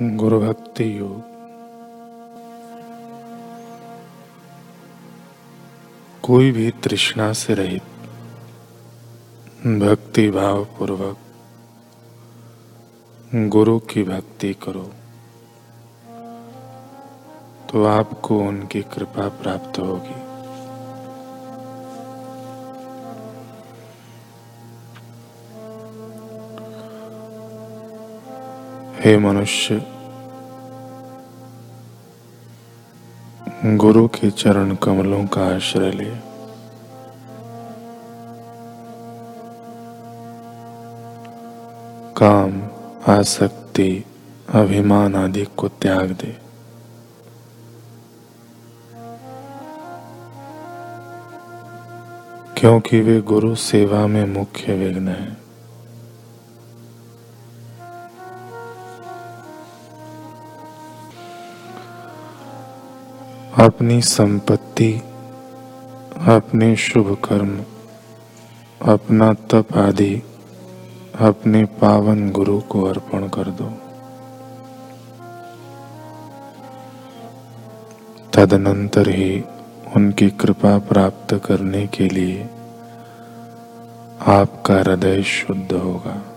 गुरु भक्ति योग कोई भी तृष्णा से रहित भक्ति भाव पूर्वक गुरु की भक्ति करो तो आपको उनकी कृपा प्राप्त होगी। हे मनुष्य, गुरु के चरण कमलों का आश्रय ले। काम, आसक्ति, अभिमान आदि को त्याग दे। क्योंकि वे गुरु सेवा में मुख्य विघ्न है। अपनी संपत्ति, अपने शुभ कर्म, अपना तप आदि, अपने पावन गुरु को अर्पण कर दो। तदनंतर ही उनकी कृपा प्राप्त करने के लिए आपका हृदय शुद्ध होगा।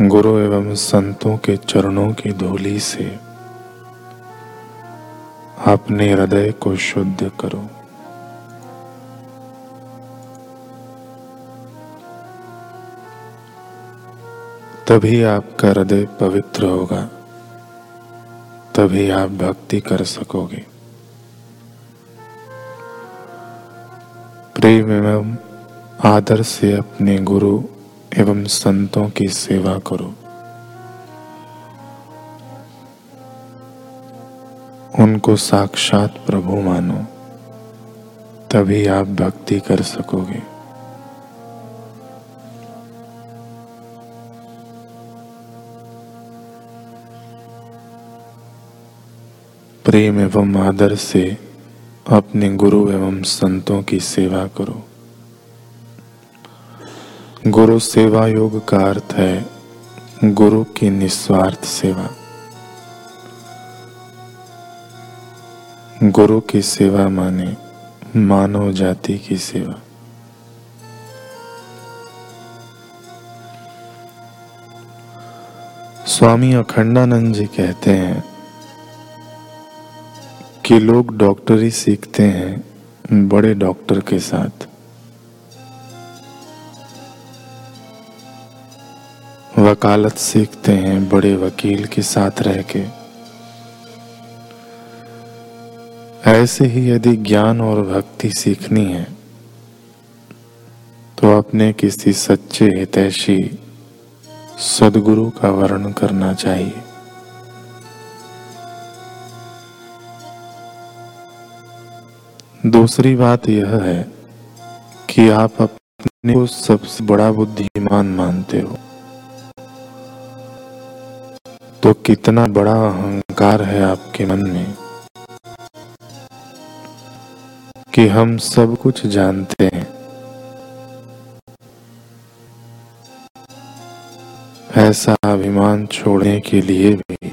गुरु एवं संतों के चरणों की धूली से अपने हृदय को शुद्ध करो। तभी आपका हृदय पवित्र होगा। तभी आप भक्ति कर सकोगे। प्रेम एवं आदर से अपने गुरु एवं संतों की सेवा करो। उनको साक्षात प्रभु मानो, तभी आप भक्ति कर सकोगे। प्रेम एवं आदर से अपने गुरु एवं संतों की सेवा करो। गुरु सेवा योग का अर्थ है गुरु की निस्वार्थ सेवा। गुरु की सेवा माने मानव जाति की सेवा। स्वामी अखंडानंद जी कहते हैं कि लोग डॉक्टरी सीखते हैं बड़े डॉक्टर के साथ। वकालत सीखते हैं बड़े वकील के साथ रह के। ऐसे ही यदि ज्ञान और भक्ति सीखनी है तो अपने किसी सच्चे हितैषी सदगुरु का वर्ण करना चाहिए। दूसरी बात यह है कि आप अपने को सबसे बड़ा बुद्धिमान मानते हो। तो कितना बड़ा अहंकार है आपके मन में कि हम सब कुछ जानते हैं। ऐसा अभिमान छोड़ने के लिए भी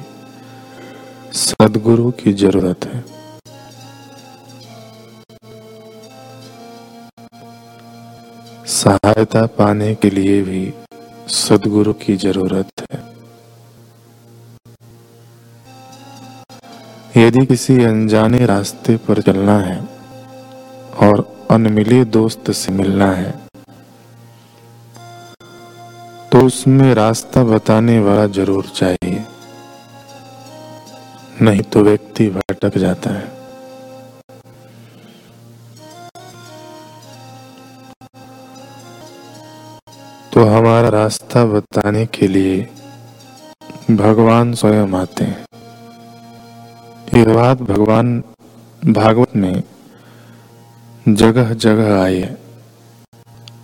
सदगुरु की ज़रूरत है। सहायता पाने के लिए भी सदगुरु की ज़रूरत है। यदि किसी अनजाने रास्ते पर चलना है और अनमिले दोस्त से मिलना है तो उसमें रास्ता बताने वाला ज़रूर चाहिए। नहीं तो व्यक्ति भटक जाता है। तो हमारा रास्ता बताने के लिए भगवान स्वयं आते हैं। ये भगवान भागवत में जगह जगह आई है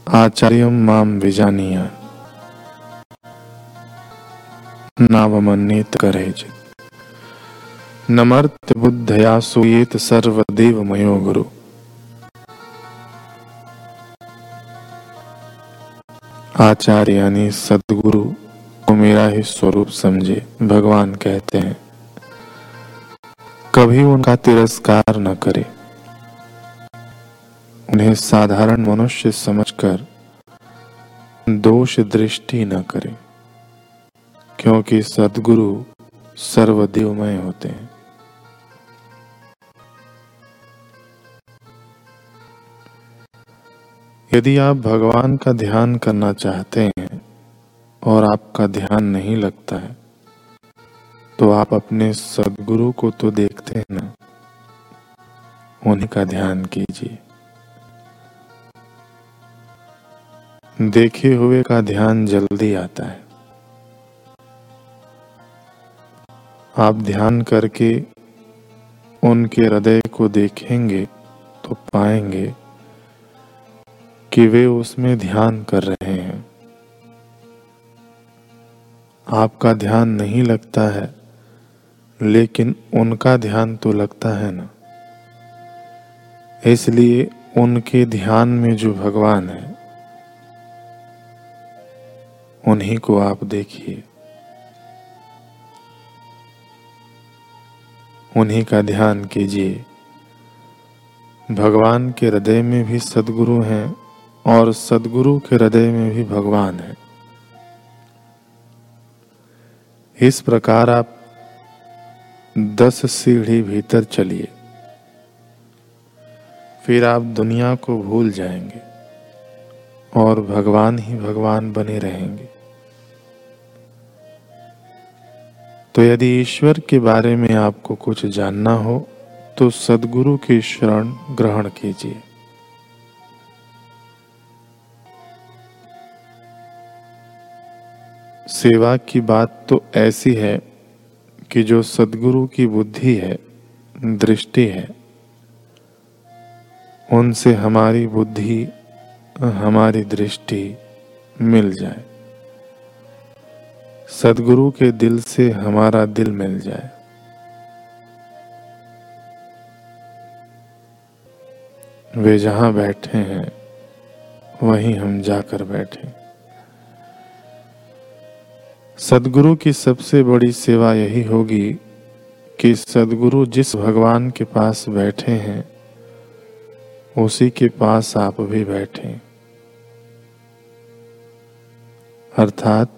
आचार्य माम विजानिया नावमन्यत करेज। नमर्त बुद्धया सुयेत सर्वदेव मयो गुरु। आचार्य यानी सदगुरु को मेरा ही स्वरूप समझे, भगवान कहते हैं। कभी उनका तिरस्कार न करे। उन्हें साधारण मनुष्य समझकर दोष दृष्टि न करे, क्योंकि सदगुरु सर्वदेवमय होते हैं। यदि आप भगवान का ध्यान करना चाहते हैं और आपका ध्यान नहीं लगता है तो आप अपने सदगुरु को तो देखते हैं ना। उन्हीं का ध्यान कीजिए। देखे हुए का ध्यान जल्दी आता है। आप ध्यान करके उनके हृदय को देखेंगे तो पाएँगे कि वे उसमें ध्यान कर रहे हैं। आपका ध्यान नहीं लगता है। लेकिन उनका ध्यान तो लगता है ना। इसलिए उनके ध्यान में जो भगवान है, उन्हीं को आप देखिए। उन्हीं का ध्यान कीजिए। भगवान के हृदय में भी सदगुरु हैं और सदगुरु के हृदय में भी भगवान है। इस प्रकार आप दस सीढ़ी भीतर चलिए। फिर आप दुनिया को भूल जाएँगे और भगवान ही भगवान बने रहेंगे। तो यदि ईश्वर के बारे में आपको कुछ जानना हो तो सदगुरु की शरण ग्रहण कीजिए। सेवा की बात तो ऐसी है कि जो सदगुरु की बुद्धि है, दृष्टि है, उनसे हमारी बुद्धि, हमारी दृष्टि मिल जाए। सदगुरु के दिल से हमारा दिल मिल जाए। वे जहाँ बैठे हैं, वहीं हम जाकर बैठे। सदगुरु की सबसे बड़ी सेवा यही होगी कि सदगुरु जिस भगवान के पास बैठे हैं, उसी के पास आप भी बैठे। अर्थात,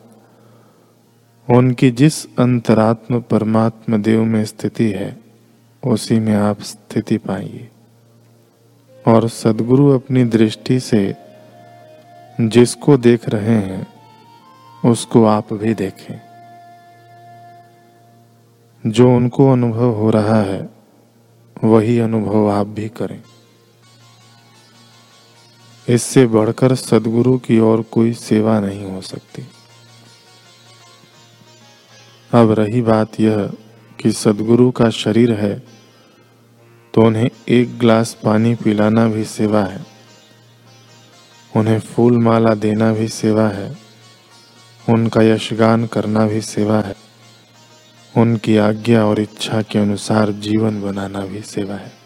उनकी जिस अंतरात्म परमात्म देव में स्थिति है, उसी में आप स्थिति पाइए। और सदगुरु अपनी दृष्टि से जिसको देख रहे हैं उसको आप भी देखें। जो उनको अनुभव हो रहा है, वही अनुभव आप भी करें। इससे बढ़कर सदगुरु की और कोई सेवा नहीं हो सकती। अब रही बात यह कि सदगुरु का शरीर है तो उन्हें एक गिलास पानी पिलाना भी सेवा है। उन्हें फूल माला देना भी सेवा है। उनका यशगान करना भी सेवा है। उनकी आज्ञा और इच्छा के अनुसार जीवन बनाना भी सेवा है।